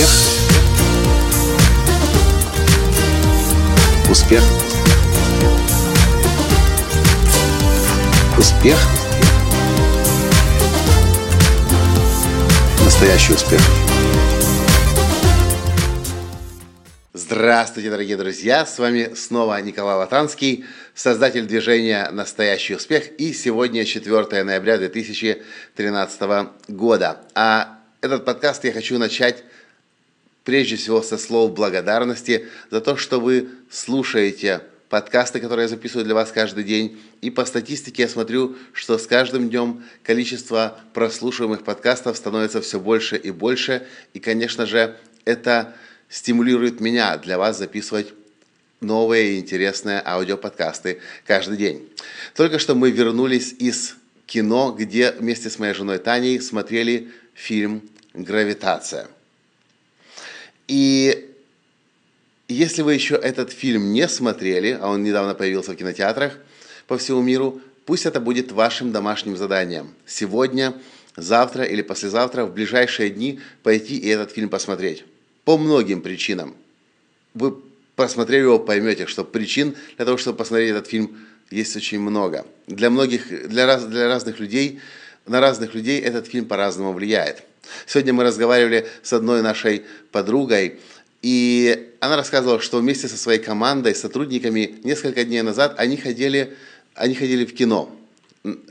Успех. Успех. Успех. Настоящий успех. Здравствуйте, дорогие друзья! С вами снова Николай Латанский, создатель движения «Настоящий успех». И сегодня 4 ноября 2013 года. А этот подкаст я хочу начать прежде всего со слов благодарности за то, что вы слушаете подкасты, которые я записываю для вас каждый день. И по статистике я смотрю, что с каждым днем количество прослушиваемых подкастов становится все больше и больше. И, конечно же, это стимулирует меня для вас записывать новые интересные аудиоподкасты каждый день. Только что мы вернулись из кино, где вместе с моей женой Таней смотрели фильм «Гравитация». И если вы еще этот фильм не смотрели, а он недавно появился в кинотеатрах по всему миру, пусть это будет вашим домашним заданием. Сегодня, завтра или послезавтра, в ближайшие дни пойти и этот фильм посмотреть. По многим причинам. Вы посмотрев его, поймете, что причин для того, чтобы посмотреть этот фильм, есть очень много. Для многих, для, раз, для разных людей, на разных людей этот фильм по-разному влияет. Сегодня мы разговаривали с одной нашей подругой, и она рассказывала, что вместе со своей командой, сотрудниками, несколько дней назад они ходили, они ходили в кино.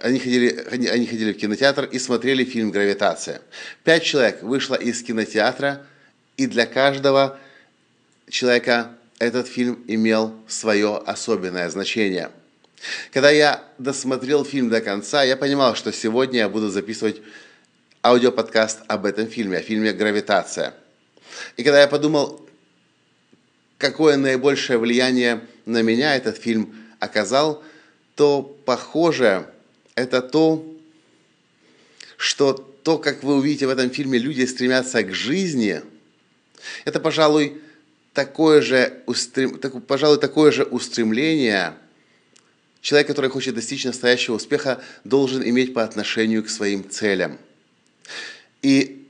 Они ходили, они ходили в кинотеатр и смотрели фильм «Гравитация». Пять человек вышло из кинотеатра, и для каждого человека этот фильм имел свое особенное значение. Когда я досмотрел фильм до конца, я понимал, что сегодня я буду записывать аудиоподкаст об этом фильме, о фильме «Гравитация». И когда я подумал, какое наибольшее влияние на меня этот фильм оказал, то, похоже, это то, что то, как вы увидите в этом фильме, люди стремятся к жизни, это, пожалуй, такое же, устрем... пожалуй, такое же устремление человек, который хочет достичь настоящего успеха, должен иметь по отношению к своим целям – и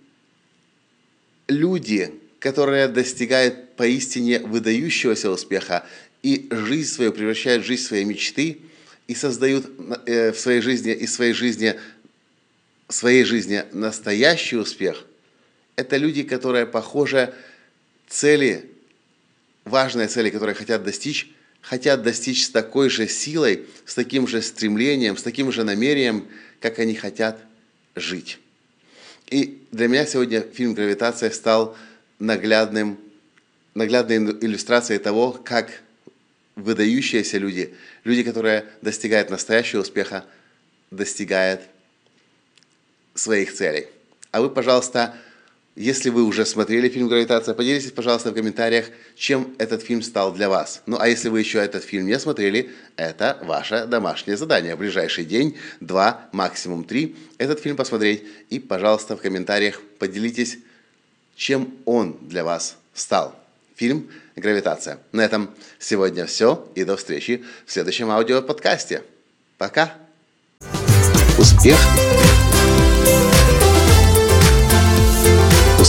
люди, которые достигают поистине выдающегося успеха и жизнь свою превращают в жизнь своей мечты и создают э, в своей жизни и своей жизни своей жизни настоящий успех, это люди, которые, похоже, цели, важные цели, которые хотят достичь, хотят достичь с такой же силой, с таким же стремлением, с таким же намерением, как они хотят жить. И для меня сегодня фильм «Гравитация» стал наглядным, наглядной иллюстрацией того, как выдающиеся люди, люди, которые достигают настоящего успеха, достигают своих целей. А вы, пожалуйста, если вы уже смотрели фильм «Гравитация», поделитесь, пожалуйста, в комментариях, чем этот фильм стал для вас. Ну, а если вы еще этот фильм не смотрели, это ваше домашнее задание. В ближайший день, два, максимум три, этот фильм посмотреть. И, пожалуйста, в комментариях поделитесь, чем он для вас стал. Фильм «Гравитация». На этом сегодня все. И до встречи в следующем аудиоподкасте. Пока! Успех!